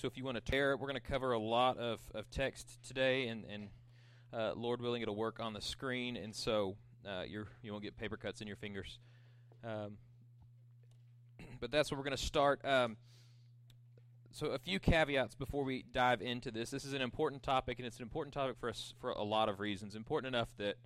So if you want to tear it, we're going to cover a lot of, of text today, and, and uh, Lord willing, it'll work on the screen, and so uh, you're, you won't get paper cuts in your fingers. Um, but that's where we're going to start. Um, so a few caveats before we dive into this. This is an important topic, and it's an important topic for us for a lot of reasons. Important enough that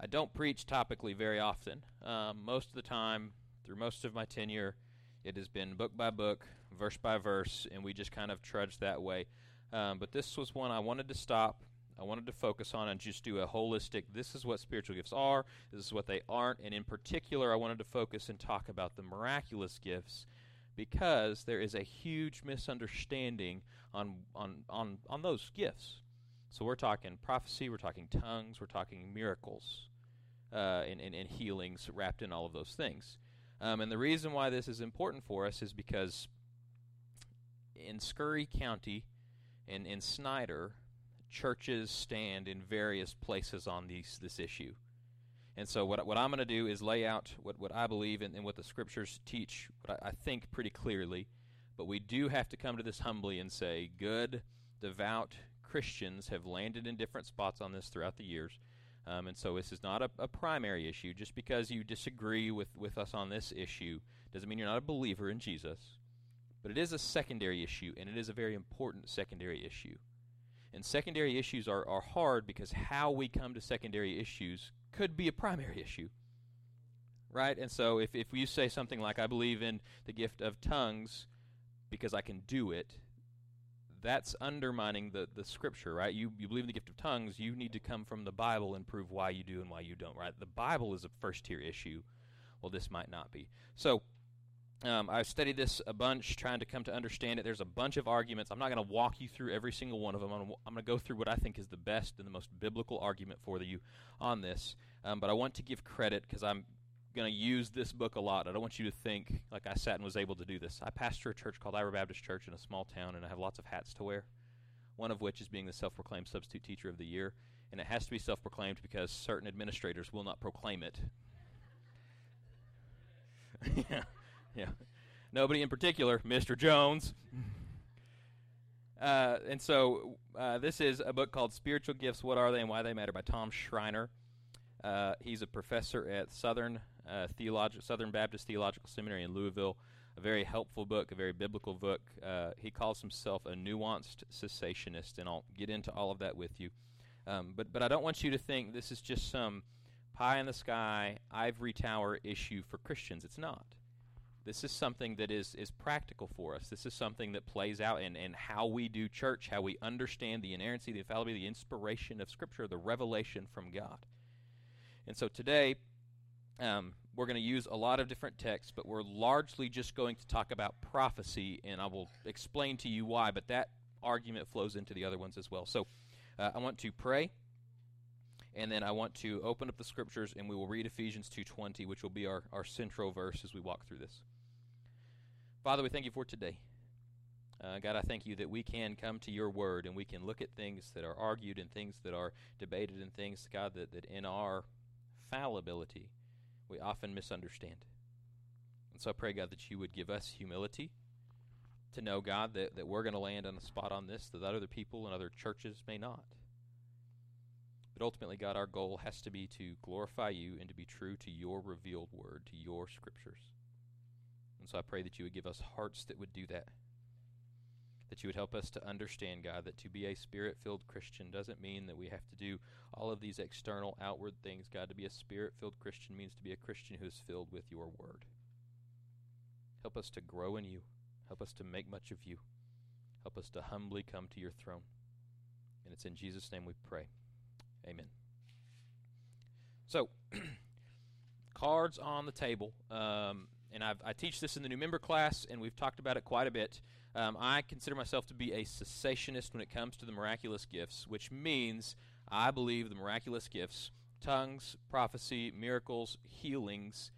I don't preach topically very often. Um, most of the time, through most of my tenure, it has been book by book, verse by verse, and we just kind of trudge that way. Um, but this was one I wanted to stop. I wanted to focus on and just do a holistic. This is what spiritual gifts are. This is what they aren't, and in particular, I wanted to focus and talk about the miraculous gifts because there is a huge misunderstanding on on on on those gifts. So we're talking prophecy, we're talking tongues, we're talking miracles, uh, and, and, and healings wrapped in all of those things. Um, and the reason why this is important for us is because in Scurry County and in Snyder, churches stand in various places on these this issue. And so what, what I'm going to do is lay out what, what I believe and, and what the scriptures teach, what I, I think pretty clearly. But we do have to come to this humbly and say, good, devout Christians have landed in different spots on this throughout the years. Um, and so this is not a, a, primary issue. Just because you disagree with, with us on this issue doesn't mean you're not a believer in Jesus. But it is a secondary issue, and it is a very important secondary issue. And secondary issues are, are hard because how we come to secondary issues could be a primary issue. Right? And so if, if you say something like, I believe in the gift of tongues because I can do it, that's undermining the, the scripture, right? You, you believe in the gift of tongues, you need to come from the Bible and prove why you do and why you don't, right? The Bible is a first tier issue. Well, this might not be. So, um, I've studied this a bunch, trying to come to understand it. There's a bunch of arguments. I'm not going to walk you through every single one of them. I'm going to go through what I think is the best and the most biblical argument for you on this. Um, but I want to give credit because I'm going to use this book a lot. I don't want you to think like I sat and was able to do this. I pastor a church called Ira Baptist Church in a small town, and I have lots of hats to wear. One of which is being the self-proclaimed substitute teacher of the year, and it has to be self-proclaimed because certain administrators will not proclaim it. yeah. Yeah. Nobody in particular, Mr. Jones. Uh, and so uh, this is a book called Spiritual Gifts What Are They and Why They Matter by Tom Schreiner. Uh, he's a professor at Southern, uh, Theolog- Southern Baptist Theological Seminary in Louisville. A very helpful book, a very biblical book. Uh, he calls himself a nuanced cessationist, and I'll get into all of that with you. Um, but, but I don't want you to think this is just some pie in the sky, ivory tower issue for Christians. It's not. This is something that is, is practical for us. This is something that plays out in, in how we do church, how we understand the inerrancy, the infallibility, the inspiration of Scripture, the revelation from God. And so today, um, we're going to use a lot of different texts, but we're largely just going to talk about prophecy, and I will explain to you why, but that argument flows into the other ones as well. So uh, I want to pray and then I want to open up the scriptures and we will read Ephesians 2:20 which will be our, our central verse as we walk through this. Father, we thank you for today. Uh, God, I thank you that we can come to your word and we can look at things that are argued and things that are debated and things, God, that, that in our fallibility we often misunderstand. And so I pray, God, that you would give us humility to know, God, that, that we're going to land on a spot on this that other people and other churches may not. But ultimately, God, our goal has to be to glorify you and to be true to your revealed word, to your scriptures. And so I pray that you would give us hearts that would do that. That you would help us to understand, God, that to be a spirit filled Christian doesn't mean that we have to do all of these external, outward things. God, to be a spirit filled Christian means to be a Christian who is filled with your word. Help us to grow in you. Help us to make much of you. Help us to humbly come to your throne. And it's in Jesus' name we pray. Amen. So, cards on the table. Um, and I've, i teach this in the new member class, and we've talked about it quite a bit. Um, I consider myself to be a cessationist when it comes to the miraculous gifts, which means I believe the miraculous gifts, tongues, prophecy, miracles, healings,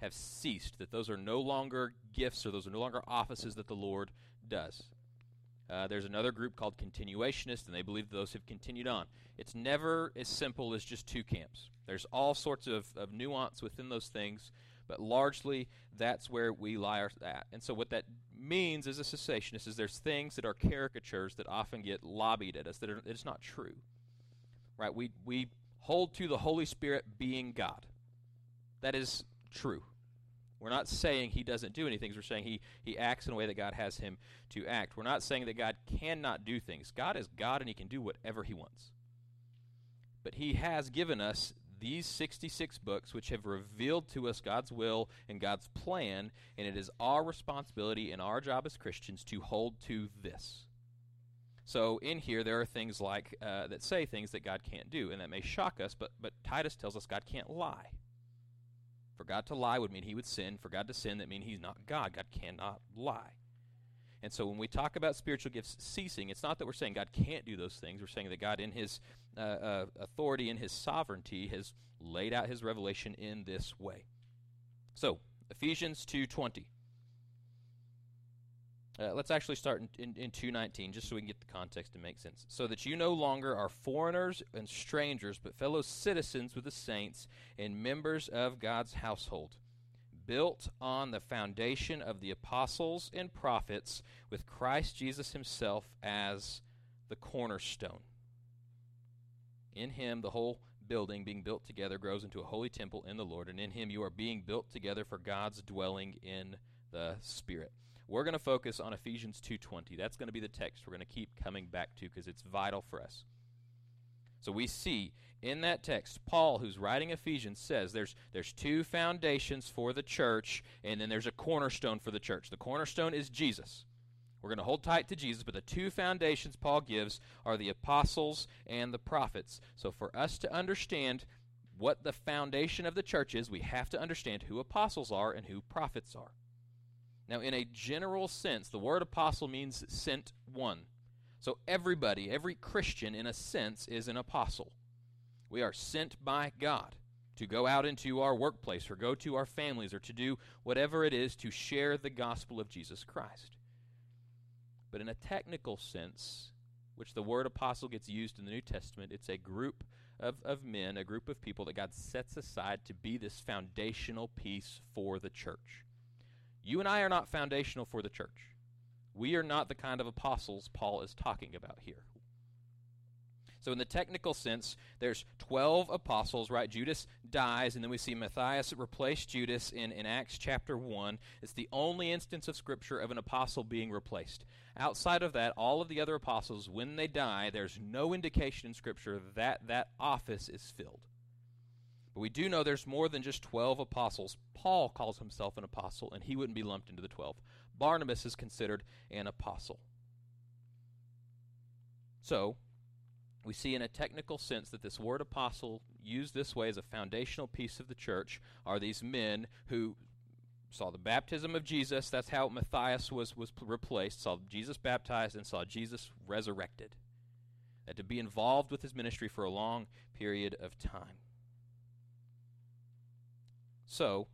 have ceased. That those are no longer gifts or those are no longer offices that the Lord does. Uh, there's another group called continuationists, and they believe those have continued on. It's never as simple as just two camps. There's all sorts of, of nuance within those things but largely that's where we lie at. And so what that means as a cessationist is there's things that are caricatures that often get lobbied at us that are, it's not true. Right? We we hold to the Holy Spirit being God. That is true. We're not saying he doesn't do anything. We're saying he, he acts in a way that God has him to act. We're not saying that God cannot do things. God is God and he can do whatever he wants. But he has given us these 66 books which have revealed to us God's will and God's plan, and it is our responsibility and our job as Christians to hold to this. So in here there are things like uh, that say things that God can't do, and that may shock us. But but Titus tells us God can't lie. For God to lie would mean he would sin. For God to sin, that means he's not God. God cannot lie. And so when we talk about spiritual gifts ceasing, it's not that we're saying God can't do those things. We're saying that God, in his uh, uh, authority and his sovereignty, has laid out his revelation in this way. So, Ephesians 2.20. Uh, let's actually start in, in, in 219, just so we can get the context and make sense. So that you no longer are foreigners and strangers, but fellow citizens with the saints and members of God's household, built on the foundation of the apostles and prophets, with Christ Jesus himself as the cornerstone. In him, the whole building being built together grows into a holy temple in the Lord, and in him you are being built together for God's dwelling in the Spirit. We're going to focus on Ephesians 2:20. That's going to be the text we're going to keep coming back to because it's vital for us. So we see in that text Paul who's writing Ephesians says there's there's two foundations for the church and then there's a cornerstone for the church. The cornerstone is Jesus. We're going to hold tight to Jesus, but the two foundations Paul gives are the apostles and the prophets. So for us to understand what the foundation of the church is, we have to understand who apostles are and who prophets are. Now, in a general sense, the word apostle means sent one. So everybody, every Christian, in a sense, is an apostle. We are sent by God to go out into our workplace or go to our families or to do whatever it is to share the gospel of Jesus Christ. But in a technical sense, which the word apostle gets used in the New Testament, it's a group of, of men, a group of people that God sets aside to be this foundational piece for the church. You and I are not foundational for the church. We are not the kind of apostles Paul is talking about here. So, in the technical sense, there's 12 apostles, right? Judas dies, and then we see Matthias replace Judas in, in Acts chapter 1. It's the only instance of Scripture of an apostle being replaced. Outside of that, all of the other apostles, when they die, there's no indication in Scripture that that office is filled. But we do know there's more than just 12 apostles. Paul calls himself an apostle, and he wouldn't be lumped into the 12. Barnabas is considered an apostle. So, we see in a technical sense that this word apostle, used this way as a foundational piece of the church, are these men who saw the baptism of Jesus. That's how Matthias was, was replaced, saw Jesus baptized, and saw Jesus resurrected. That to be involved with his ministry for a long period of time. So,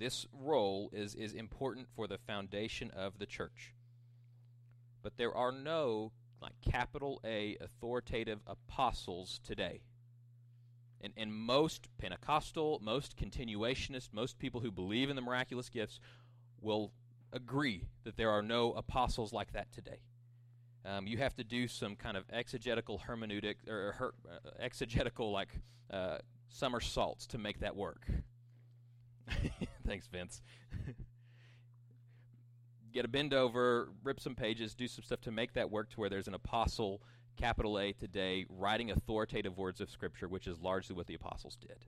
this role is, is important for the foundation of the church. But there are no, like capital A, authoritative apostles today. And, and most Pentecostal, most continuationist, most people who believe in the miraculous gifts will agree that there are no apostles like that today. Um, you have to do some kind of exegetical hermeneutic or her, uh, exegetical like uh, somersaults to make that work. Thanks, Vince. Get a bend over, rip some pages, do some stuff to make that work to where there's an apostle, capital A today, writing authoritative words of Scripture, which is largely what the apostles did.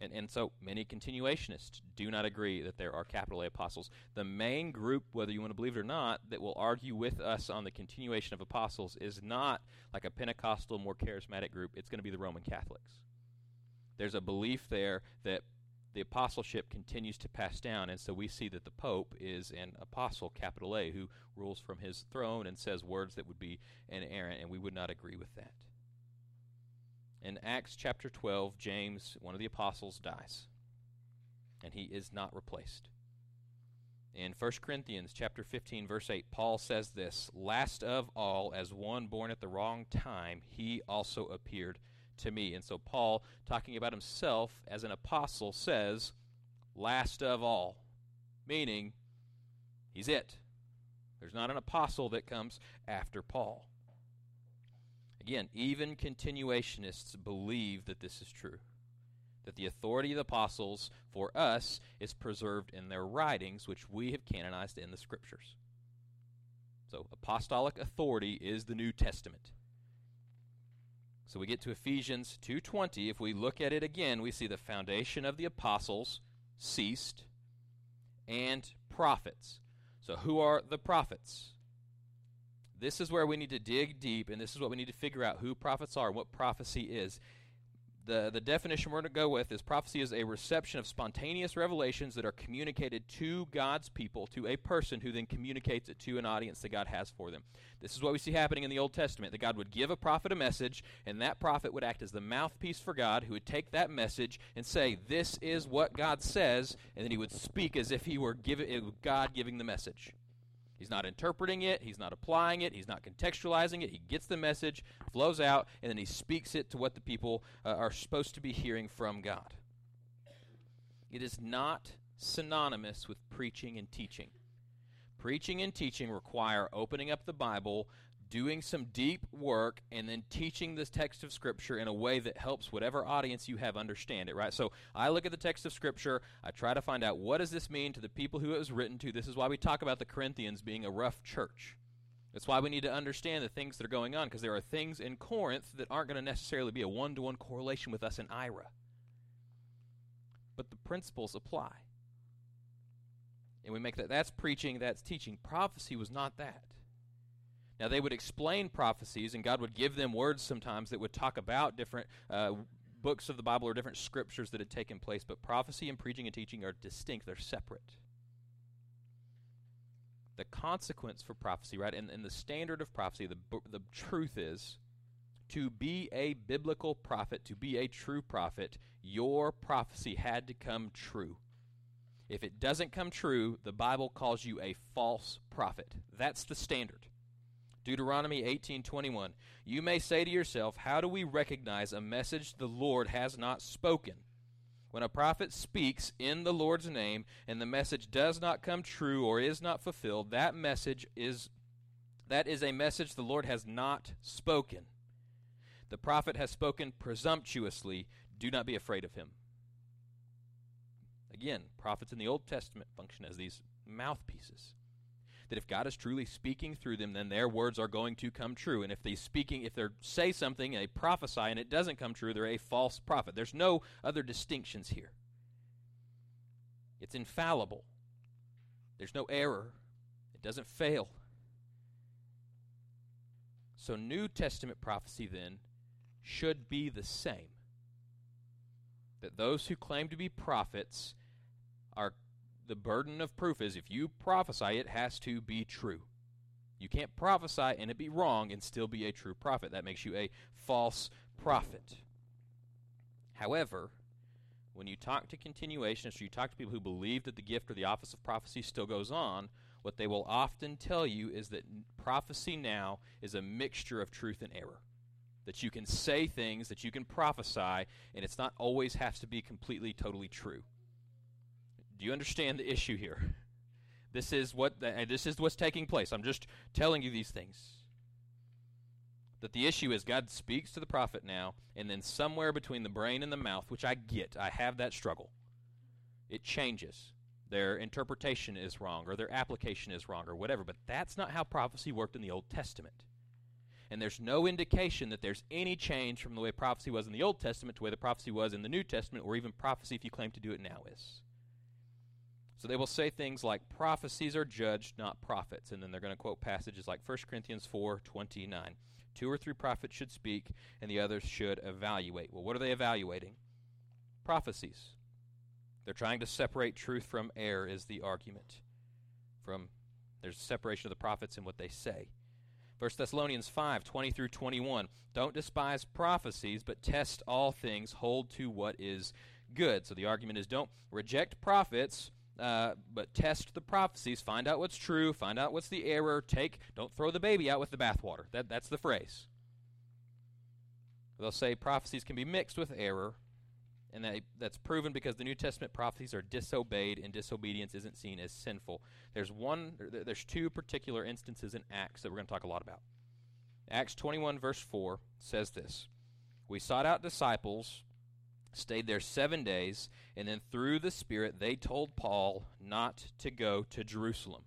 And, and so many continuationists do not agree that there are capital A apostles. The main group, whether you want to believe it or not, that will argue with us on the continuation of apostles is not like a Pentecostal, more charismatic group. It's going to be the Roman Catholics. There's a belief there that the apostleship continues to pass down, and so we see that the Pope is an apostle, capital A, who rules from his throne and says words that would be inerrant, and we would not agree with that. In Acts chapter 12, James, one of the apostles, dies, and he is not replaced. In 1 Corinthians chapter 15 verse 8 Paul says this, last of all as one born at the wrong time he also appeared to me. And so Paul talking about himself as an apostle says, last of all. meaning he's it. There's not an apostle that comes after Paul. Again, even continuationists believe that this is true. That the authority of the apostles for us is preserved in their writings, which we have canonized in the scriptures. So, apostolic authority is the New Testament. So we get to Ephesians 2:20, if we look at it again, we see the foundation of the apostles ceased and prophets. So who are the prophets? This is where we need to dig deep, and this is what we need to figure out who prophets are, and what prophecy is. The, the definition we're going to go with is prophecy is a reception of spontaneous revelations that are communicated to God's people, to a person who then communicates it to an audience that God has for them. This is what we see happening in the Old Testament that God would give a prophet a message, and that prophet would act as the mouthpiece for God, who would take that message and say, This is what God says, and then he would speak as if he were give- God giving the message. He's not interpreting it, he's not applying it, he's not contextualizing it. He gets the message, flows out, and then he speaks it to what the people uh, are supposed to be hearing from God. It is not synonymous with preaching and teaching. Preaching and teaching require opening up the Bible, doing some deep work and then teaching this text of Scripture in a way that helps whatever audience you have understand it, right? So I look at the text of Scripture, I try to find out what does this mean to the people who it was written to. This is why we talk about the Corinthians being a rough church. That's why we need to understand the things that are going on, because there are things in Corinth that aren't going to necessarily be a one to one correlation with us in Ira. But the principles apply. And we make that that's preaching, that's teaching. Prophecy was not that. Now, they would explain prophecies, and God would give them words sometimes that would talk about different uh, books of the Bible or different scriptures that had taken place, but prophecy and preaching and teaching are distinct, they're separate. The consequence for prophecy, right, and, and the standard of prophecy, the, the truth is to be a biblical prophet, to be a true prophet, your prophecy had to come true. If it doesn't come true, the Bible calls you a false prophet. That's the standard. Deuteronomy 18:21 You may say to yourself, how do we recognize a message the Lord has not spoken? When a prophet speaks in the Lord's name and the message does not come true or is not fulfilled, that message is that is a message the Lord has not spoken. The prophet has spoken presumptuously, do not be afraid of him. Again, prophets in the Old Testament function as these mouthpieces that if God is truly speaking through them, then their words are going to come true. And if they speaking, if they say something, they prophesy, and it doesn't come true, they're a false prophet. There's no other distinctions here. It's infallible. There's no error. It doesn't fail. So New Testament prophecy then should be the same. That those who claim to be prophets are the burden of proof is if you prophesy, it has to be true. You can't prophesy and it be wrong and still be a true prophet. That makes you a false prophet. However, when you talk to continuationists or you talk to people who believe that the gift or the office of prophecy still goes on, what they will often tell you is that prophecy now is a mixture of truth and error. That you can say things, that you can prophesy, and it's not always has to be completely, totally true. Do you understand the issue here? This is what the, this is what's taking place. I'm just telling you these things. That the issue is God speaks to the prophet now, and then somewhere between the brain and the mouth, which I get, I have that struggle. It changes. Their interpretation is wrong, or their application is wrong, or whatever. But that's not how prophecy worked in the Old Testament. And there's no indication that there's any change from the way prophecy was in the Old Testament to the way the prophecy was in the New Testament, or even prophecy, if you claim to do it now, is. So they will say things like prophecies are judged, not prophets. And then they're going to quote passages like 1 Corinthians 4:29. Two or three prophets should speak, and the others should evaluate. Well, what are they evaluating? Prophecies. They're trying to separate truth from error, is the argument. From there's separation of the prophets and what they say. 1 Thessalonians 5 20 through 21. Don't despise prophecies, but test all things, hold to what is good. So the argument is don't reject prophets uh, but test the prophecies, find out what's true, find out what's the error. Take, don't throw the baby out with the bathwater. That, that's the phrase. They'll say prophecies can be mixed with error, and that, that's proven because the New Testament prophecies are disobeyed, and disobedience isn't seen as sinful. There's one, there's two particular instances in Acts that we're going to talk a lot about. Acts 21 verse 4 says this: We sought out disciples, stayed there seven days, and then through the Spirit they told Paul not to go to Jerusalem.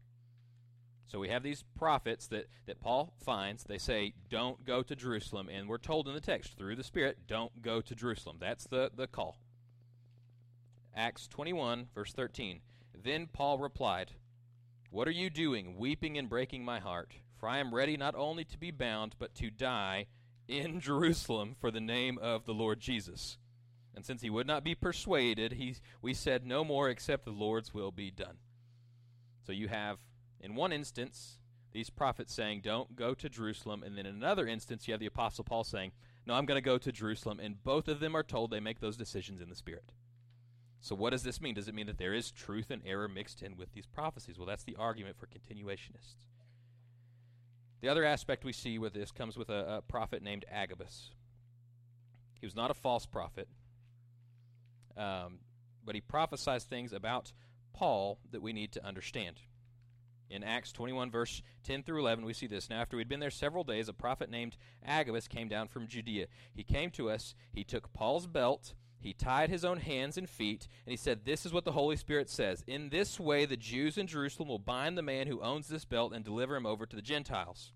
So we have these prophets that, that Paul finds. They say, don't go to Jerusalem. And we're told in the text, through the Spirit, don't go to Jerusalem. That's the, the call. Acts 21, verse 13. Then Paul replied, What are you doing, weeping and breaking my heart? For I am ready not only to be bound, but to die in Jerusalem for the name of the Lord Jesus. And since he would not be persuaded, he, we said no more except the Lord's will be done. So you have in one instance, these prophets saying, Don't go to Jerusalem. And then in another instance, you have the Apostle Paul saying, No, I'm going to go to Jerusalem. And both of them are told they make those decisions in the Spirit. So, what does this mean? Does it mean that there is truth and error mixed in with these prophecies? Well, that's the argument for continuationists. The other aspect we see with this comes with a, a prophet named Agabus. He was not a false prophet, um, but he prophesies things about Paul that we need to understand. In Acts 21, verse 10 through 11, we see this. Now, after we'd been there several days, a prophet named Agabus came down from Judea. He came to us. He took Paul's belt. He tied his own hands and feet, and he said, This is what the Holy Spirit says. In this way, the Jews in Jerusalem will bind the man who owns this belt and deliver him over to the Gentiles.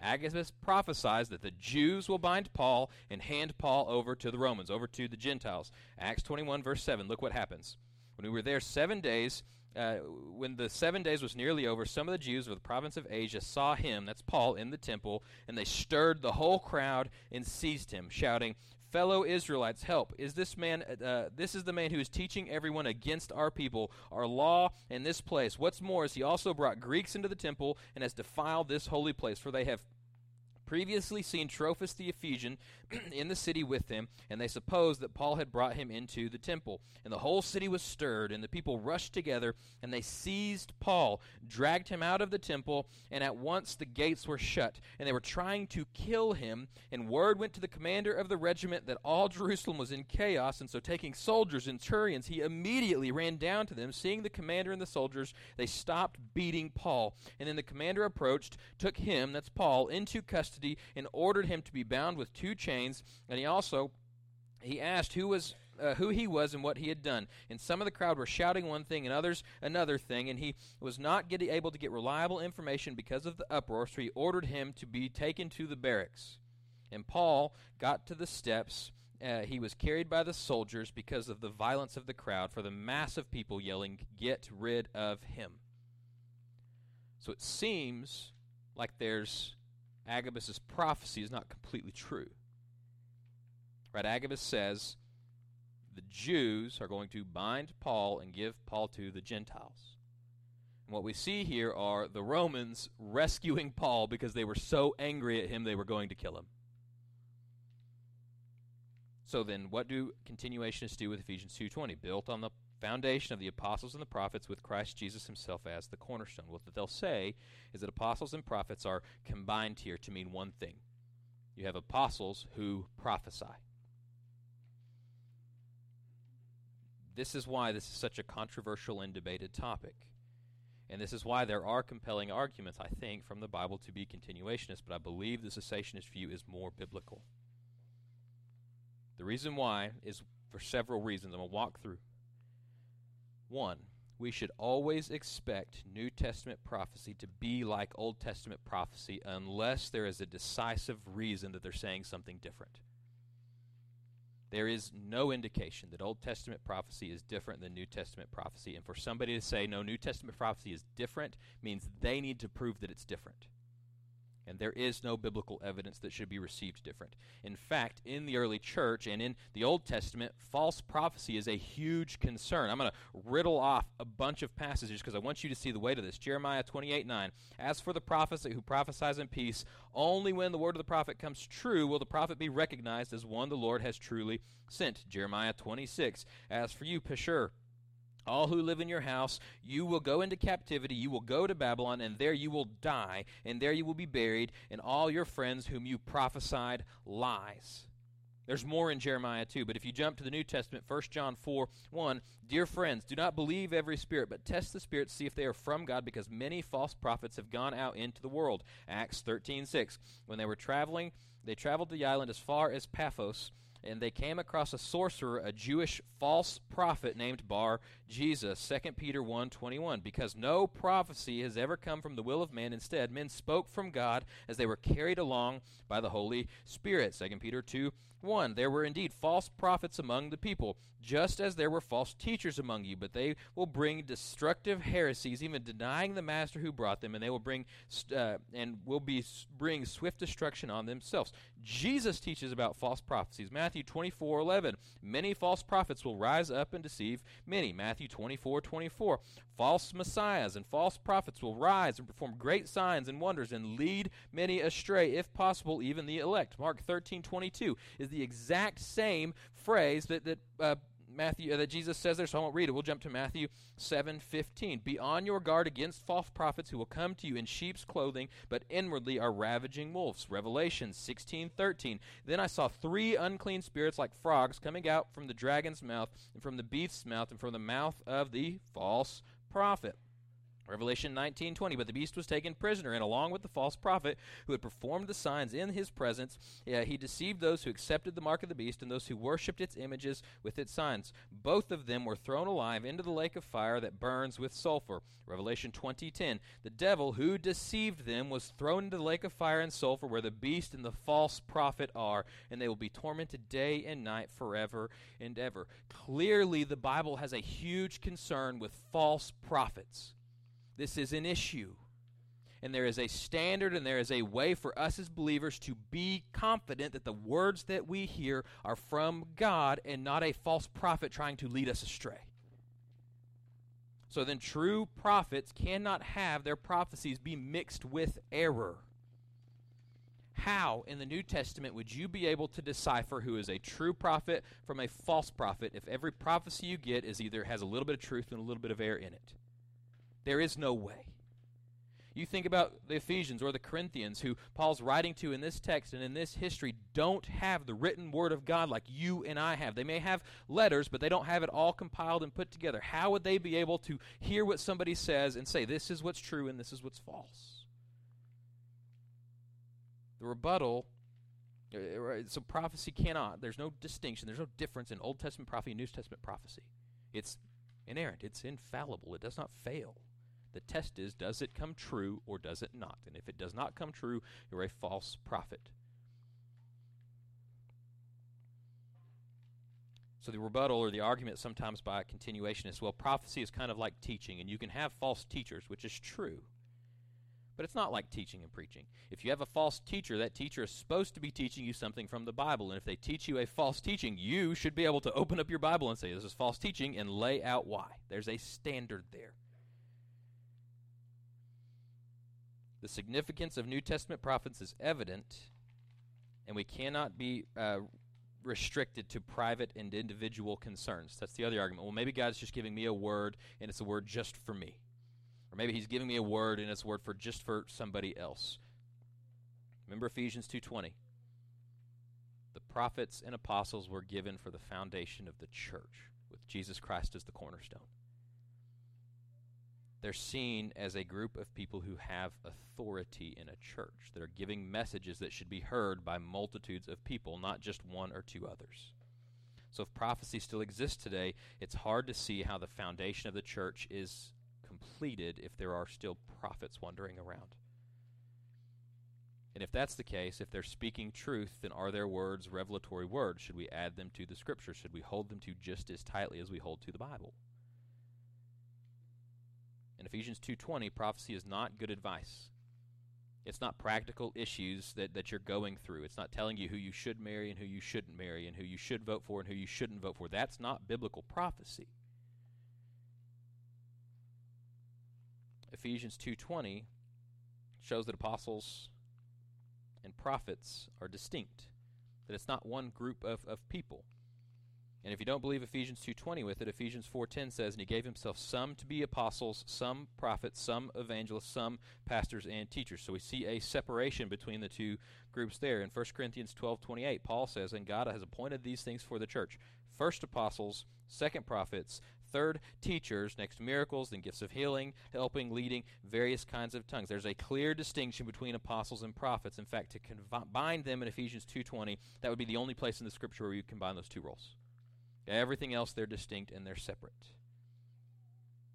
Agabus prophesies that the Jews will bind Paul and hand Paul over to the Romans, over to the Gentiles. Acts 21, verse 7. Look what happens. When we were there seven days, uh, when the seven days was nearly over, some of the Jews of the province of Asia saw him, that's Paul, in the temple, and they stirred the whole crowd and seized him, shouting, Fellow Israelites, help! Is this man? Uh, this is the man who is teaching everyone against our people, our law, and this place. What's more, is he also brought Greeks into the temple and has defiled this holy place, for they have previously seen Trophimus the Ephesian in the city with them, and they supposed that Paul had brought him into the temple. And the whole city was stirred, and the people rushed together, and they seized Paul, dragged him out of the temple, and at once the gates were shut. And they were trying to kill him, and word went to the commander of the regiment that all Jerusalem was in chaos, and so taking soldiers and centurions, he immediately ran down to them. Seeing the commander and the soldiers, they stopped beating Paul. And then the commander approached, took him, that's Paul, into custody, and ordered him to be bound with two chains and he also he asked who was uh, who he was and what he had done. And some of the crowd were shouting one thing and others another thing, and he was not able to get reliable information because of the uproar, so he ordered him to be taken to the barracks. And Paul got to the steps. Uh, he was carried by the soldiers because of the violence of the crowd, for the mass of people yelling, Get rid of him. So it seems like there's Agabus's prophecy is not completely true. Right? Agabus says the Jews are going to bind Paul and give Paul to the Gentiles. And what we see here are the Romans rescuing Paul because they were so angry at him they were going to kill him. So then what do continuationists do with Ephesians 2:20? Built on the foundation of the apostles and the prophets with Christ Jesus himself as the cornerstone. What they'll say is that apostles and prophets are combined here to mean one thing. You have apostles who prophesy. This is why this is such a controversial and debated topic. And this is why there are compelling arguments, I think, from the Bible to be continuationist, but I believe the cessationist view is more biblical. The reason why is for several reasons. I'm going to walk through. One, we should always expect New Testament prophecy to be like Old Testament prophecy unless there is a decisive reason that they're saying something different. There is no indication that Old Testament prophecy is different than New Testament prophecy. And for somebody to say, no, New Testament prophecy is different, means they need to prove that it's different and there is no biblical evidence that should be received different. In fact, in the early church and in the Old Testament, false prophecy is a huge concern. I'm going to riddle off a bunch of passages because I want you to see the weight of this. Jeremiah 28 9. As for the prophet who prophesies in peace, only when the word of the prophet comes true will the prophet be recognized as one the Lord has truly sent. Jeremiah 26. As for you, Pashur, all who live in your house, you will go into captivity, you will go to Babylon, and there you will die, and there you will be buried, and all your friends whom you prophesied lies. There's more in Jeremiah too, but if you jump to the New Testament, 1 John 4 1, Dear friends, do not believe every spirit, but test the spirits, see if they are from God, because many false prophets have gone out into the world. Acts 13 6. When they were traveling, they traveled to the island as far as Paphos and they came across a sorcerer, a Jewish false prophet named Bar Jesus. 2 Peter 1:21 Because no prophecy has ever come from the will of man, instead men spoke from God as they were carried along by the Holy Spirit. 2 Peter 2 1. There were indeed false prophets among the people, just as there were false teachers among you, but they will bring destructive heresies, even denying the master who brought them, and they will bring uh, and will be bring swift destruction on themselves. Jesus teaches about false prophecies. Matthew 24:11 Many false prophets will rise up and deceive many. Matthew 24 24. False messiahs and false prophets will rise and perform great signs and wonders and lead many astray, if possible, even the elect. Mark 13 22 is the exact same phrase that, that uh, Matthew uh, that Jesus says there, so I won't read it. We'll jump to Matthew 7:15. Be on your guard against false prophets who will come to you in sheep's clothing, but inwardly are ravaging wolves. Revelation 16:13. Then I saw three unclean spirits like frogs coming out from the dragon's mouth and from the beast's mouth and from the mouth of the false prophet. Revelation 19:20 but the beast was taken prisoner and along with the false prophet who had performed the signs in his presence uh, he deceived those who accepted the mark of the beast and those who worshipped its images with its signs. Both of them were thrown alive into the lake of fire that burns with sulfur. Revelation 20:10 the devil who deceived them was thrown into the lake of fire and sulfur where the beast and the false prophet are and they will be tormented day and night forever and ever. Clearly the bible has a huge concern with false prophets this is an issue. And there is a standard and there is a way for us as believers to be confident that the words that we hear are from God and not a false prophet trying to lead us astray. So then, true prophets cannot have their prophecies be mixed with error. How in the New Testament would you be able to decipher who is a true prophet from a false prophet if every prophecy you get is either has a little bit of truth and a little bit of error in it? There is no way. You think about the Ephesians or the Corinthians, who Paul's writing to in this text and in this history, don't have the written word of God like you and I have. They may have letters, but they don't have it all compiled and put together. How would they be able to hear what somebody says and say, this is what's true and this is what's false? The rebuttal uh, so prophecy cannot there's no distinction there's no difference in old testament prophecy and new testament prophecy it's inerrant it's infallible it does not fail the test is does it come true or does it not? And if it does not come true, you're a false prophet. So the rebuttal or the argument sometimes by continuation is well, prophecy is kind of like teaching, and you can have false teachers, which is true. But it's not like teaching and preaching. If you have a false teacher, that teacher is supposed to be teaching you something from the Bible. And if they teach you a false teaching, you should be able to open up your Bible and say, This is false teaching, and lay out why. There's a standard there. The significance of New Testament prophets is evident, and we cannot be uh, restricted to private and individual concerns. That's the other argument. Well, maybe God's just giving me a word, and it's a word just for me. Or maybe he's giving me a word, and it's a word for just for somebody else. Remember Ephesians 2.20. The prophets and apostles were given for the foundation of the church, with Jesus Christ as the cornerstone they're seen as a group of people who have authority in a church that are giving messages that should be heard by multitudes of people, not just one or two others. So, if prophecy still exists today, it's hard to see how the foundation of the church is completed if there are still prophets wandering around. And if that's the case, if they're speaking truth, then are their words revelatory words? Should we add them to the scripture? Should we hold them to just as tightly as we hold to the Bible? In Ephesians 2:20, prophecy is not good advice. It's not practical issues that, that you're going through. It's not telling you who you should marry and who you shouldn't marry and who you should vote for and who you shouldn't vote for. That's not biblical prophecy. Ephesians 2:20 shows that apostles and prophets are distinct. That it's not one group of, of people. And if you don't believe Ephesians 2:20 with it, Ephesians 4:10 says, "And he gave himself some to be apostles, some prophets, some evangelists, some pastors and teachers." So we see a separation between the two groups there. In 1 Corinthians 12:28, Paul says, "And God has appointed these things for the church: first apostles, second prophets, third teachers, next miracles, then gifts of healing, helping, leading, various kinds of tongues. There's a clear distinction between apostles and prophets. In fact, to combine them in Ephesians 2:20, that would be the only place in the scripture where you combine those two roles. Everything else, they're distinct and they're separate.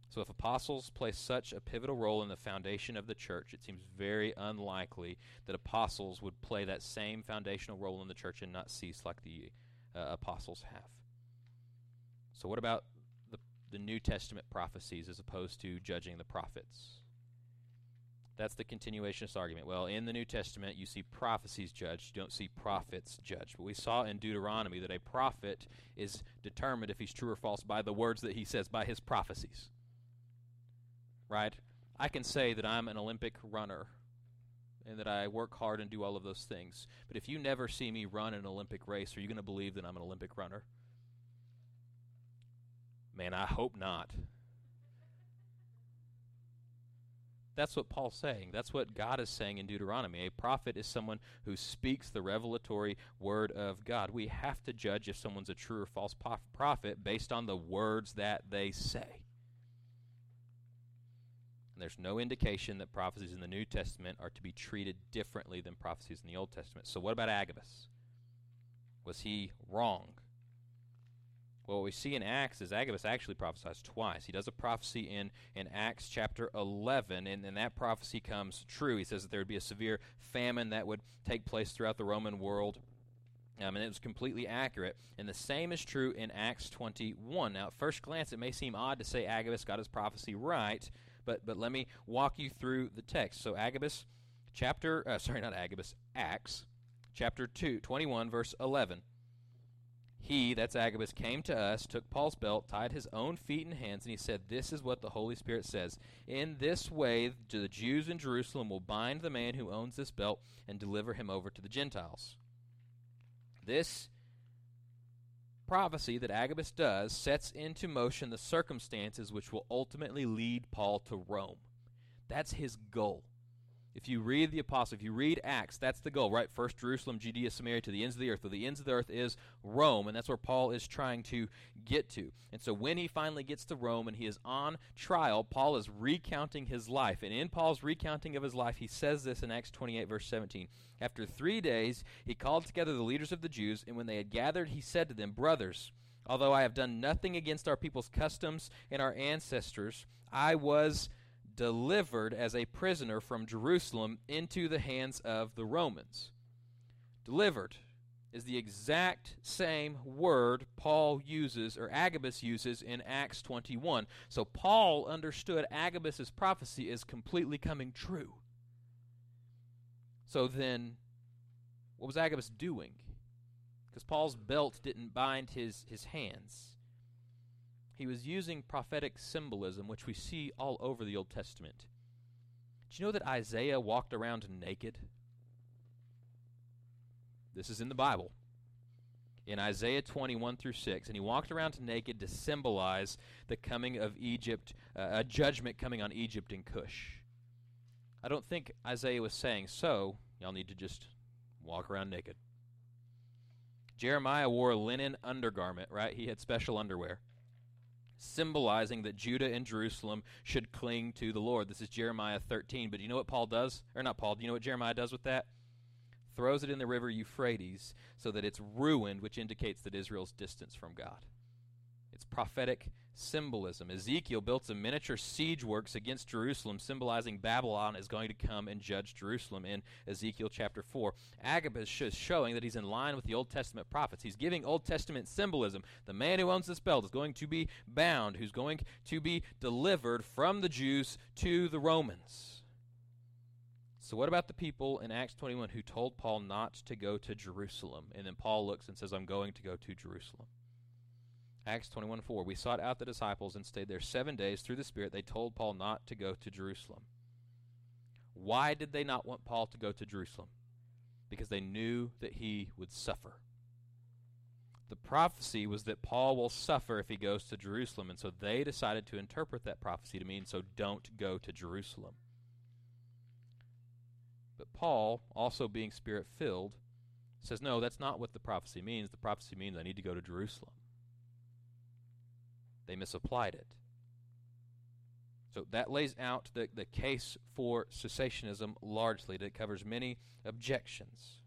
So, if apostles play such a pivotal role in the foundation of the church, it seems very unlikely that apostles would play that same foundational role in the church and not cease like the uh, apostles have. So, what about the, the New Testament prophecies as opposed to judging the prophets? That's the continuationist argument. Well, in the New Testament, you see prophecies judged, you don't see prophets judged. But we saw in Deuteronomy that a prophet is determined if he's true or false by the words that he says, by his prophecies. Right? I can say that I'm an Olympic runner and that I work hard and do all of those things. But if you never see me run an Olympic race, are you going to believe that I'm an Olympic runner? Man, I hope not. That's what Paul's saying. That's what God is saying in Deuteronomy. A prophet is someone who speaks the revelatory word of God. We have to judge if someone's a true or false prophet based on the words that they say. And there's no indication that prophecies in the New Testament are to be treated differently than prophecies in the Old Testament. So, what about Agabus? Was he wrong? What we see in Acts is Agabus actually prophesies twice. He does a prophecy in, in Acts chapter 11, and, and that prophecy comes true. He says that there would be a severe famine that would take place throughout the Roman world. Um, and it was completely accurate. And the same is true in Acts 21. Now, at first glance, it may seem odd to say Agabus got his prophecy right, but, but let me walk you through the text. So, Agabus, chapter, uh, sorry, not Agabus, Acts, chapter 2, 21, verse 11. He, that's Agabus, came to us, took Paul's belt, tied his own feet and hands, and he said, This is what the Holy Spirit says. In this way, the Jews in Jerusalem will bind the man who owns this belt and deliver him over to the Gentiles. This prophecy that Agabus does sets into motion the circumstances which will ultimately lead Paul to Rome. That's his goal. If you read the apostle, if you read Acts, that's the goal, right? First Jerusalem, Judea, Samaria, to the ends of the earth. Well, the ends of the earth is Rome, and that's where Paul is trying to get to. And so when he finally gets to Rome and he is on trial, Paul is recounting his life. And in Paul's recounting of his life, he says this in Acts 28, verse 17. After three days, he called together the leaders of the Jews, and when they had gathered, he said to them, Brothers, although I have done nothing against our people's customs and our ancestors, I was delivered as a prisoner from Jerusalem into the hands of the Romans. Delivered is the exact same word Paul uses or Agabus uses in Acts 21. So Paul understood Agabus's prophecy is completely coming true. So then what was Agabus doing? Because Paul's belt didn't bind his, his hands. He was using prophetic symbolism, which we see all over the Old Testament. Do you know that Isaiah walked around naked? This is in the Bible. In Isaiah 21 through 6. And he walked around naked to symbolize the coming of Egypt, uh, a judgment coming on Egypt and Cush. I don't think Isaiah was saying, so, y'all need to just walk around naked. Jeremiah wore a linen undergarment, right? He had special underwear symbolizing that Judah and Jerusalem should cling to the Lord. This is Jeremiah 13. But do you know what Paul does? Or not Paul, do you know what Jeremiah does with that? Throws it in the river Euphrates so that it's ruined, which indicates that Israel's distance from God. It's prophetic symbolism. Ezekiel built some miniature siege works against Jerusalem, symbolizing Babylon is going to come and judge Jerusalem in Ezekiel chapter 4. Agabus is showing that he's in line with the Old Testament prophets. He's giving Old Testament symbolism. The man who owns this belt is going to be bound, who's going to be delivered from the Jews to the Romans. So, what about the people in Acts 21 who told Paul not to go to Jerusalem? And then Paul looks and says, I'm going to go to Jerusalem. Acts 21 4. We sought out the disciples and stayed there seven days. Through the Spirit, they told Paul not to go to Jerusalem. Why did they not want Paul to go to Jerusalem? Because they knew that he would suffer. the prophecy was that Paul will suffer if he goes to Jerusalem, and so they decided to interpret that prophecy to mean so don't go to Jerusalem. But Paul, also being spirit filled, says, No, that's not what the prophecy means. The prophecy means I need to go to Jerusalem. They misapplied it. So that lays out the, the case for cessationism largely, that covers many objections.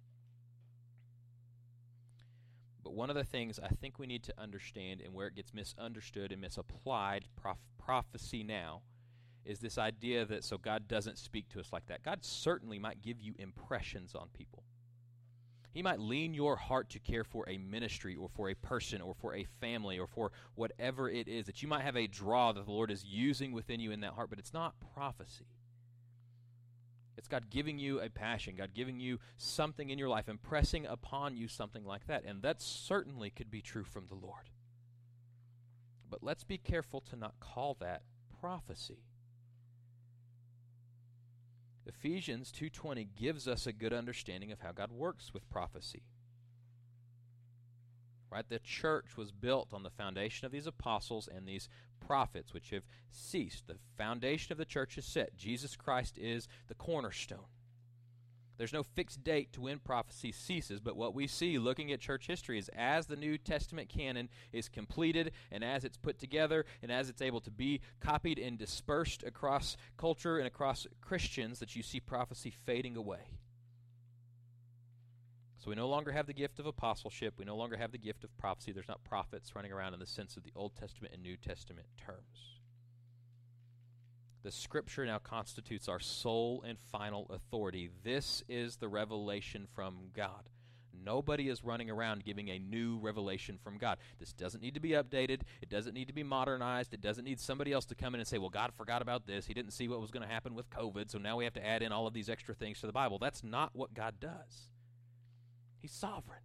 But one of the things I think we need to understand and where it gets misunderstood and misapplied prof- prophecy now is this idea that so God doesn't speak to us like that. God certainly might give you impressions on people. He might lean your heart to care for a ministry or for a person or for a family or for whatever it is that you might have a draw that the Lord is using within you in that heart, but it's not prophecy. It's God giving you a passion, God giving you something in your life, impressing upon you something like that. And that certainly could be true from the Lord. But let's be careful to not call that prophecy. Ephesians 2:20 gives us a good understanding of how God works with prophecy. Right? The church was built on the foundation of these apostles and these prophets which have ceased. The foundation of the church is set. Jesus Christ is the cornerstone. There's no fixed date to when prophecy ceases, but what we see looking at church history is as the New Testament canon is completed and as it's put together and as it's able to be copied and dispersed across culture and across Christians, that you see prophecy fading away. So we no longer have the gift of apostleship. We no longer have the gift of prophecy. There's not prophets running around in the sense of the Old Testament and New Testament terms. The Scripture now constitutes our sole and final authority. This is the revelation from God. Nobody is running around giving a new revelation from God. This doesn't need to be updated. It doesn't need to be modernized. It doesn't need somebody else to come in and say, well, God forgot about this. He didn't see what was going to happen with COVID, so now we have to add in all of these extra things to the Bible. That's not what God does. He's sovereign.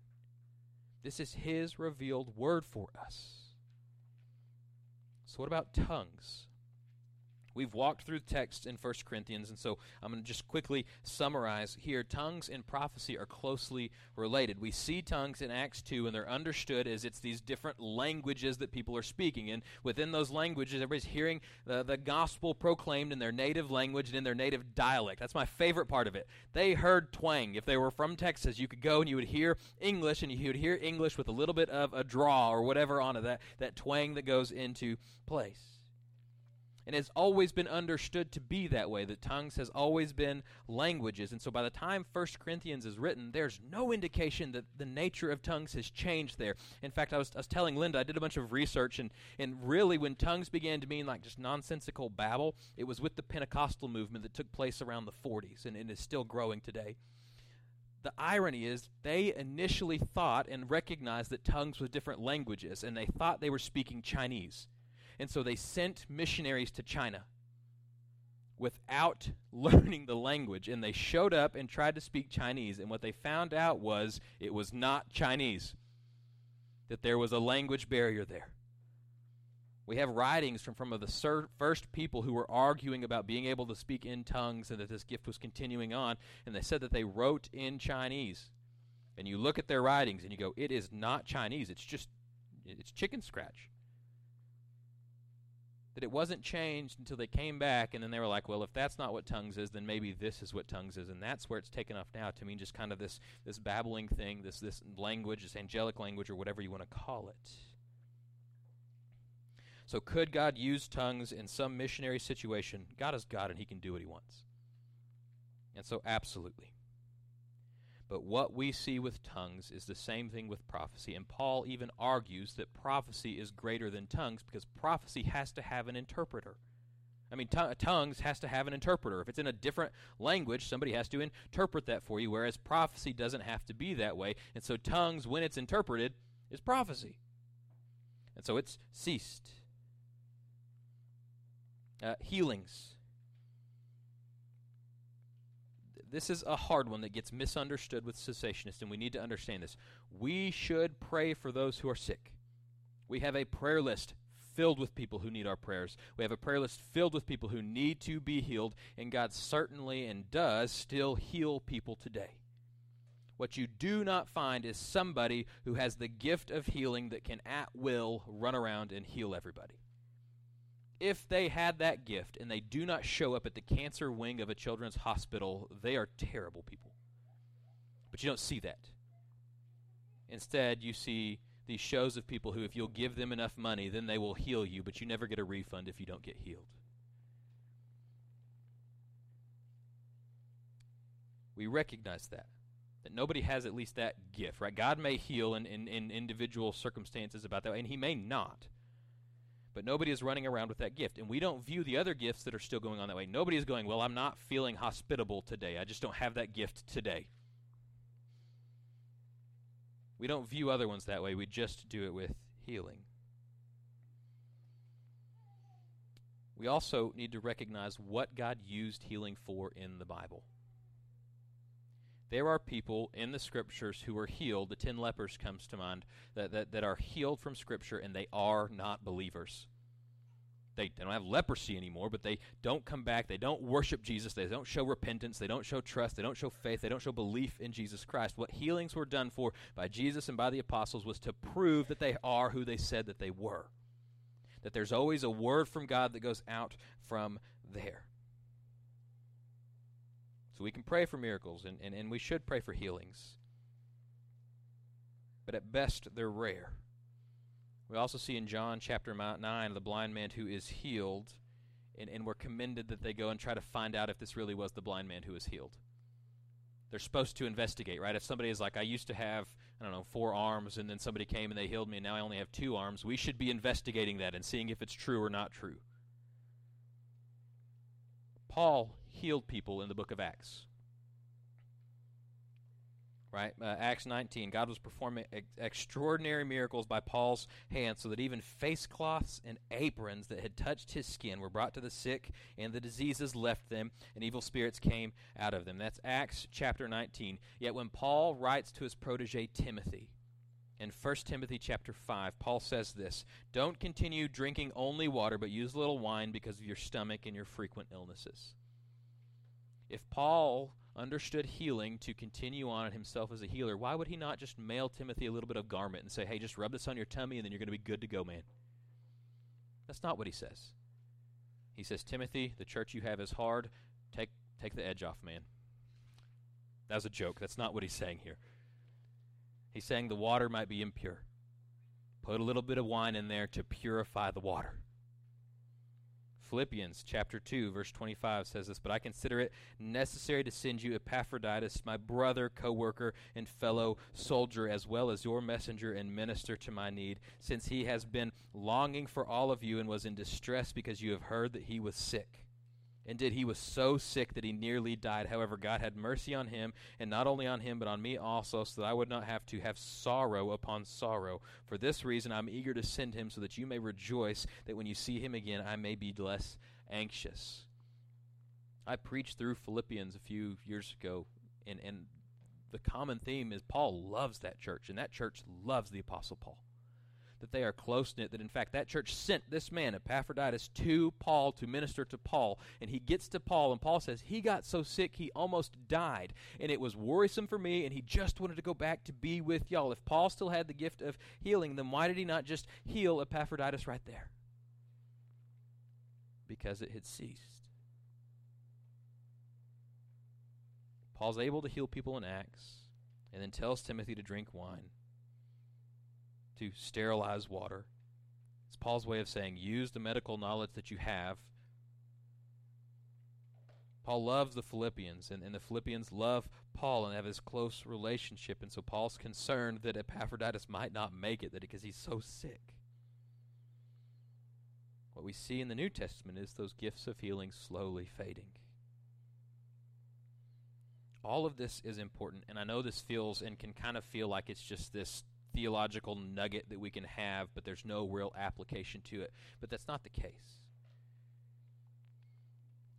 This is His revealed word for us. So, what about tongues? We've walked through the text in 1 Corinthians, and so I'm going to just quickly summarize here. Tongues and prophecy are closely related. We see tongues in Acts 2, and they're understood as it's these different languages that people are speaking. And within those languages, everybody's hearing the, the gospel proclaimed in their native language and in their native dialect. That's my favorite part of it. They heard twang. If they were from Texas, you could go and you would hear English, and you would hear English with a little bit of a draw or whatever on it, that, that twang that goes into place and has always been understood to be that way that tongues has always been languages. And so by the time First corinthians is written there's no indication that the nature of tongues has changed there. In fact I was, I was telling linda i did a bunch of research and, and really when tongues began to mean like just nonsensical babble it was with the pentecostal movement that took place around the 40s and, and is still growing today. The irony is they initially thought and recognized that tongues was different languages and they thought they were speaking chinese and so they sent missionaries to China without learning the language. And they showed up and tried to speak Chinese. And what they found out was it was not Chinese, that there was a language barrier there. We have writings from some of the first people who were arguing about being able to speak in tongues and that this gift was continuing on. And they said that they wrote in Chinese. And you look at their writings and you go, it is not Chinese. It's just, it's chicken scratch that it wasn't changed until they came back and then they were like, well, if that's not what tongues is, then maybe this is what tongues is, and that's where it's taken off now to mean just kind of this this babbling thing, this this language, this angelic language, or whatever you want to call it. So, could God use tongues in some missionary situation? God is God, and He can do what He wants. And so, absolutely. But what we see with tongues is the same thing with prophecy. And Paul even argues that prophecy is greater than tongues because prophecy has to have an interpreter. I mean, t- tongues has to have an interpreter. If it's in a different language, somebody has to interpret that for you, whereas prophecy doesn't have to be that way. And so, tongues, when it's interpreted, is prophecy. And so it's ceased. Uh, healings this is a hard one that gets misunderstood with cessationists, and we need to understand this. We should pray for those who are sick. We have a prayer list filled with people who need our prayers. We have a prayer list filled with people who need to be healed, and God certainly and does still heal people today. What you do not find is somebody who has the gift of healing that can at will run around and heal everybody. If they had that gift and they do not show up at the cancer wing of a children's hospital, they are terrible people. But you don't see that. Instead, you see these shows of people who, if you'll give them enough money, then they will heal you, but you never get a refund if you don't get healed. We recognize that. That nobody has at least that gift, right? God may heal in, in, in individual circumstances about that, and He may not. But nobody is running around with that gift. And we don't view the other gifts that are still going on that way. Nobody is going, Well, I'm not feeling hospitable today. I just don't have that gift today. We don't view other ones that way. We just do it with healing. We also need to recognize what God used healing for in the Bible. There are people in the scriptures who are healed. The ten lepers comes to mind that, that, that are healed from scripture and they are not believers. They, they don't have leprosy anymore, but they don't come back. They don't worship Jesus. They don't show repentance. They don't show trust. They don't show faith. They don't show belief in Jesus Christ. What healings were done for by Jesus and by the apostles was to prove that they are who they said that they were. That there's always a word from God that goes out from there. So we can pray for miracles, and, and, and we should pray for healings. But at best, they're rare. We also see in John chapter 9 the blind man who is healed, and, and we're commended that they go and try to find out if this really was the blind man who was healed. They're supposed to investigate, right? If somebody is like, I used to have, I don't know, four arms, and then somebody came and they healed me, and now I only have two arms, we should be investigating that and seeing if it's true or not true. Paul healed people in the book of Acts. Right? Uh, Acts 19. God was performing ex- extraordinary miracles by Paul's hands so that even face cloths and aprons that had touched his skin were brought to the sick, and the diseases left them, and evil spirits came out of them. That's Acts chapter 19. Yet when Paul writes to his protege Timothy, in 1 Timothy chapter 5, Paul says this Don't continue drinking only water, but use a little wine because of your stomach and your frequent illnesses. If Paul understood healing to continue on himself as a healer, why would he not just mail Timothy a little bit of garment and say, hey, just rub this on your tummy and then you're going to be good to go, man? That's not what he says. He says, Timothy, the church you have is hard. Take, take the edge off, man. That was a joke. That's not what he's saying here. He's saying the water might be impure. Put a little bit of wine in there to purify the water. Philippians chapter 2 verse 25 says this, but I consider it necessary to send you Epaphroditus, my brother, co-worker, and fellow soldier, as well as your messenger and minister to my need, since he has been longing for all of you and was in distress because you have heard that he was sick. Indeed, he was so sick that he nearly died. However, God had mercy on him, and not only on him, but on me also, so that I would not have to have sorrow upon sorrow. For this reason, I'm eager to send him, so that you may rejoice, that when you see him again, I may be less anxious. I preached through Philippians a few years ago, and, and the common theme is Paul loves that church, and that church loves the Apostle Paul that they are close knit, that in fact that church sent this man, Epaphroditus, to Paul to minister to Paul. And he gets to Paul, and Paul says, He got so sick he almost died. And it was worrisome for me, and he just wanted to go back to be with y'all. If Paul still had the gift of healing, then why did he not just heal Epaphroditus right there? Because it had ceased. Paul's able to heal people in Acts and then tells Timothy to drink wine to sterilize water. It's Paul's way of saying use the medical knowledge that you have. Paul loves the Philippians, and, and the Philippians love Paul and have this close relationship. And so Paul's concerned that Epaphroditus might not make it that because he's so sick. What we see in the New Testament is those gifts of healing slowly fading. All of this is important, and I know this feels and can kind of feel like it's just this theological nugget that we can have, but there's no real application to it. But that's not the case.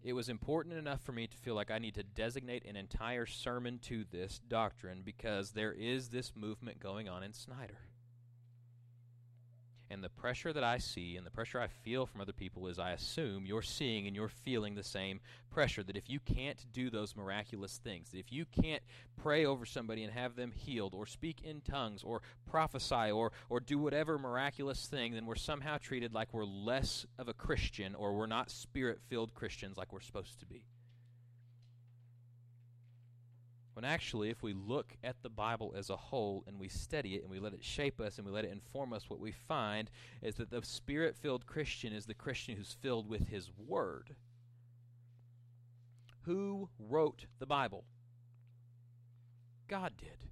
It was important enough for me to feel like I need to designate an entire sermon to this doctrine because there is this movement going on in Snyder. And the pressure that I see and the pressure I feel from other people is I assume you're seeing and you're feeling the same pressure. That if you can't do those miraculous things, that if you can't pray over somebody and have them healed, or speak in tongues, or prophesy, or, or do whatever miraculous thing, then we're somehow treated like we're less of a Christian or we're not spirit filled Christians like we're supposed to be. When actually, if we look at the Bible as a whole and we study it and we let it shape us and we let it inform us, what we find is that the spirit filled Christian is the Christian who's filled with His Word. Who wrote the Bible? God did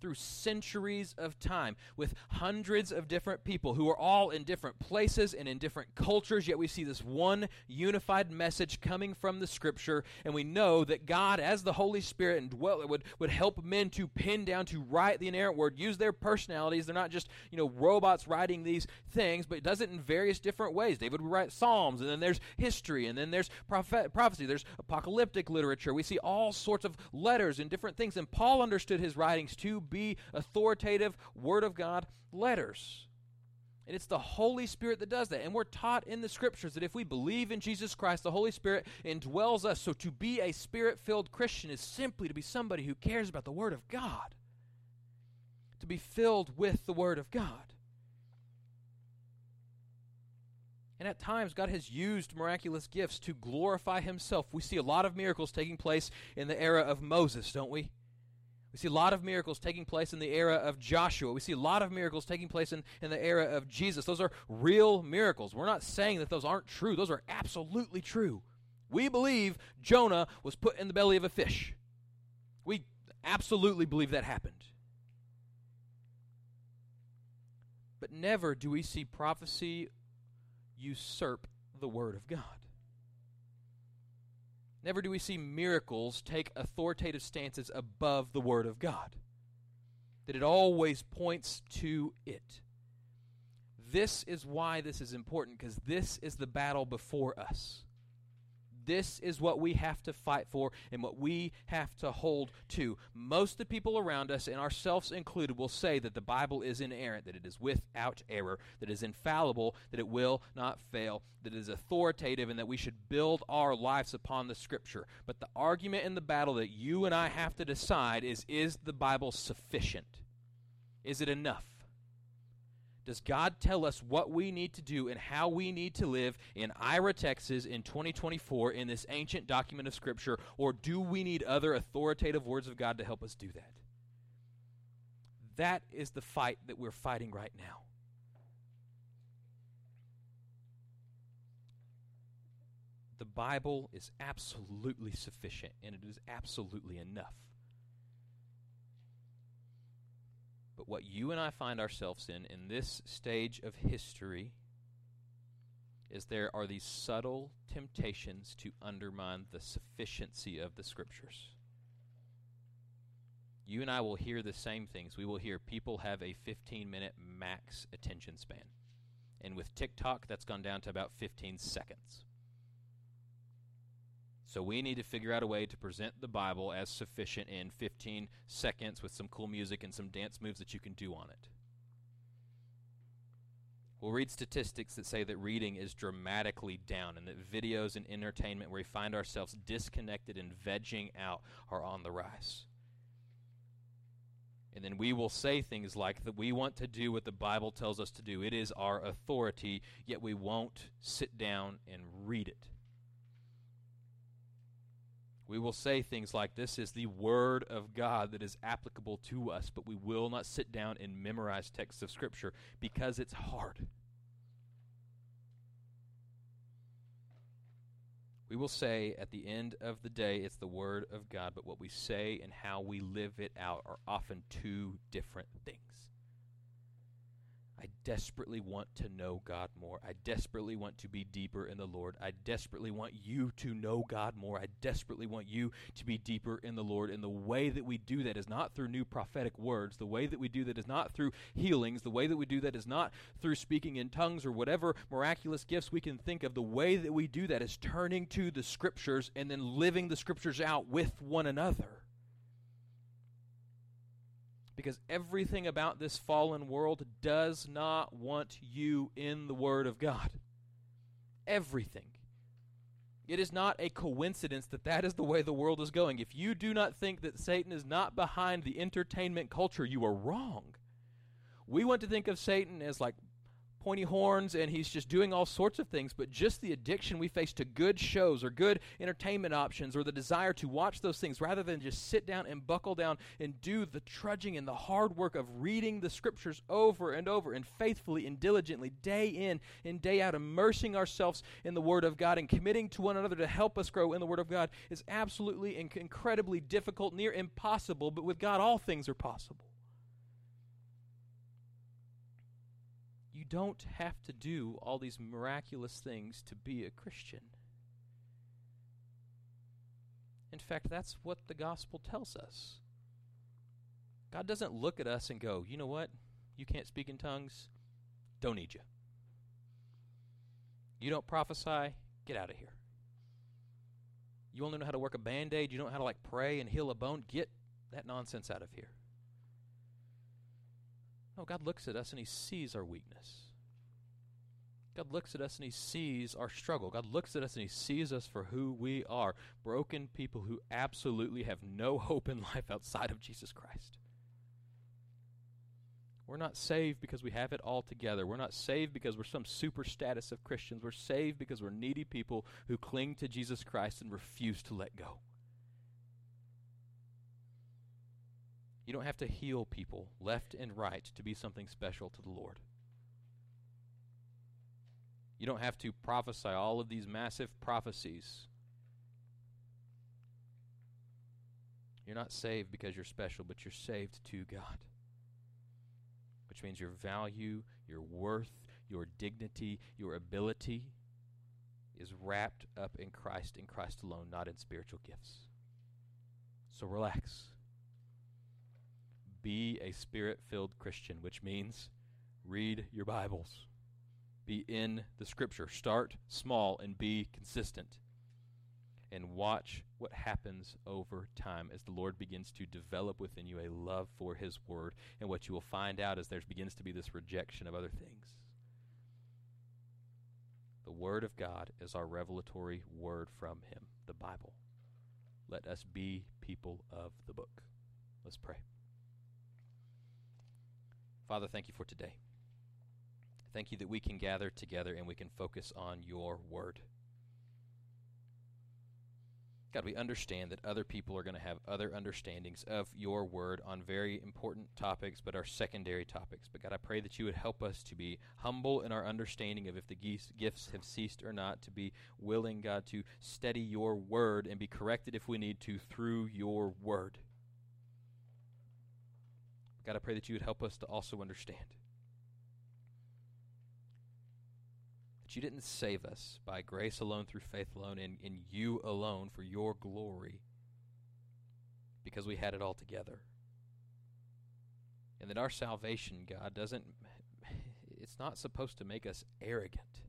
through centuries of time with hundreds of different people who are all in different places and in different cultures, yet we see this one unified message coming from the Scripture, and we know that God, as the Holy Spirit, and dwell, would, would help men to pin down, to write the inerrant word, use their personalities. They're not just, you know, robots writing these things, but it does it in various different ways. David would write Psalms, and then there's history, and then there's prophet, prophecy, there's apocalyptic literature. We see all sorts of letters and different things, and Paul understood his writings to be authoritative Word of God letters. And it's the Holy Spirit that does that. And we're taught in the scriptures that if we believe in Jesus Christ, the Holy Spirit indwells us. So to be a spirit filled Christian is simply to be somebody who cares about the Word of God, to be filled with the Word of God. And at times, God has used miraculous gifts to glorify Himself. We see a lot of miracles taking place in the era of Moses, don't we? See a lot of miracles taking place in the era of Joshua. We see a lot of miracles taking place in, in the era of Jesus. Those are real miracles. We're not saying that those aren't true, those are absolutely true. We believe Jonah was put in the belly of a fish. We absolutely believe that happened. But never do we see prophecy usurp the Word of God. Never do we see miracles take authoritative stances above the Word of God. That it always points to it. This is why this is important, because this is the battle before us. This is what we have to fight for and what we have to hold to. Most of the people around us, and ourselves included, will say that the Bible is inerrant, that it is without error, that it is infallible, that it will not fail, that it is authoritative, and that we should build our lives upon the Scripture. But the argument in the battle that you and I have to decide is is the Bible sufficient? Is it enough? Does God tell us what we need to do and how we need to live in Ira, Texas in 2024 in this ancient document of Scripture, or do we need other authoritative words of God to help us do that? That is the fight that we're fighting right now. The Bible is absolutely sufficient and it is absolutely enough. But what you and I find ourselves in in this stage of history is there are these subtle temptations to undermine the sufficiency of the scriptures. You and I will hear the same things. We will hear people have a 15 minute max attention span. And with TikTok, that's gone down to about 15 seconds. So we need to figure out a way to present the Bible as sufficient in 15 seconds with some cool music and some dance moves that you can do on it. We'll read statistics that say that reading is dramatically down and that videos and entertainment where we find ourselves disconnected and vegging out are on the rise. And then we will say things like that we want to do what the Bible tells us to do. It is our authority, yet we won't sit down and read it. We will say things like, This is the Word of God that is applicable to us, but we will not sit down and memorize texts of Scripture because it's hard. We will say at the end of the day, it's the Word of God, but what we say and how we live it out are often two different things. I desperately want to know God more. I desperately want to be deeper in the Lord. I desperately want you to know God more. I desperately want you to be deeper in the Lord. And the way that we do that is not through new prophetic words. The way that we do that is not through healings. The way that we do that is not through speaking in tongues or whatever miraculous gifts we can think of. The way that we do that is turning to the Scriptures and then living the Scriptures out with one another. Because everything about this fallen world does not want you in the Word of God. Everything. It is not a coincidence that that is the way the world is going. If you do not think that Satan is not behind the entertainment culture, you are wrong. We want to think of Satan as like pointy horns and he's just doing all sorts of things, but just the addiction we face to good shows or good entertainment options or the desire to watch those things rather than just sit down and buckle down and do the trudging and the hard work of reading the scriptures over and over and faithfully and diligently, day in and day out, immersing ourselves in the Word of God and committing to one another to help us grow in the Word of God is absolutely inc- incredibly difficult, near impossible, but with God, all things are possible. Don't have to do all these miraculous things to be a Christian. In fact, that's what the gospel tells us. God doesn't look at us and go, you know what? You can't speak in tongues? Don't need you. You don't prophesy? Get out of here. You only know how to work a band aid? You don't know how to like pray and heal a bone? Get that nonsense out of here. No, God looks at us and He sees our weakness. God looks at us and He sees our struggle. God looks at us and He sees us for who we are broken people who absolutely have no hope in life outside of Jesus Christ. We're not saved because we have it all together. We're not saved because we're some super status of Christians. We're saved because we're needy people who cling to Jesus Christ and refuse to let go. You don't have to heal people left and right to be something special to the Lord. You don't have to prophesy all of these massive prophecies. You're not saved because you're special, but you're saved to God. Which means your value, your worth, your dignity, your ability is wrapped up in Christ, in Christ alone, not in spiritual gifts. So relax be a spirit filled Christian, which means read your Bibles. Be in the Scripture. Start small and be consistent. And watch what happens over time as the Lord begins to develop within you a love for His Word. And what you will find out is there begins to be this rejection of other things. The Word of God is our revelatory word from Him, the Bible. Let us be people of the book. Let's pray. Father, thank you for today. Thank you that we can gather together and we can focus on your word. God, we understand that other people are going to have other understandings of your word on very important topics, but are secondary topics. But God, I pray that you would help us to be humble in our understanding of if the gifts have ceased or not, to be willing, God, to study your word and be corrected if we need to through your word. God, I pray that you would help us to also understand that you didn't save us by grace alone, through faith alone, and in you alone for your glory because we had it all together. And that our salvation, God, doesn't, it's not supposed to make us arrogant.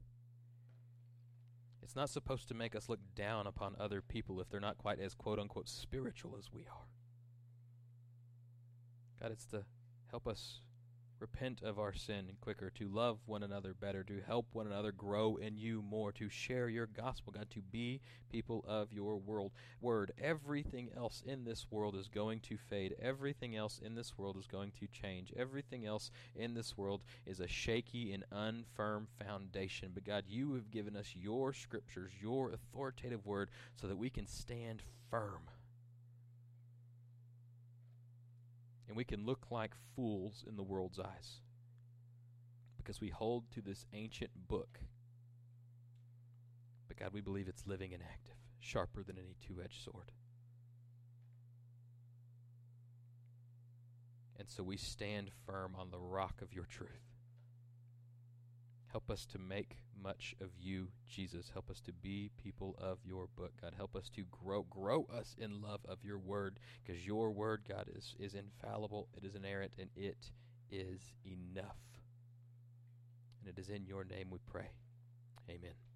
It's not supposed to make us look down upon other people if they're not quite as quote unquote spiritual as we are. God, it's to help us repent of our sin quicker, to love one another better, to help one another grow in you more, to share your gospel, God, to be people of your world word. Everything else in this world is going to fade. Everything else in this world is going to change. Everything else in this world is a shaky and unfirm foundation. But God, you have given us your scriptures, your authoritative word, so that we can stand firm and we can look like fools in the world's eyes because we hold to this ancient book. But God, we believe it's living and active, sharper than any two edged sword. And so we stand firm on the rock of your truth. Help us to make much of you, Jesus. Help us to be people of your book, God. Help us to grow grow us in love of your word, because your word, God, is, is infallible, it is inerrant, and it is enough. And it is in your name we pray. Amen.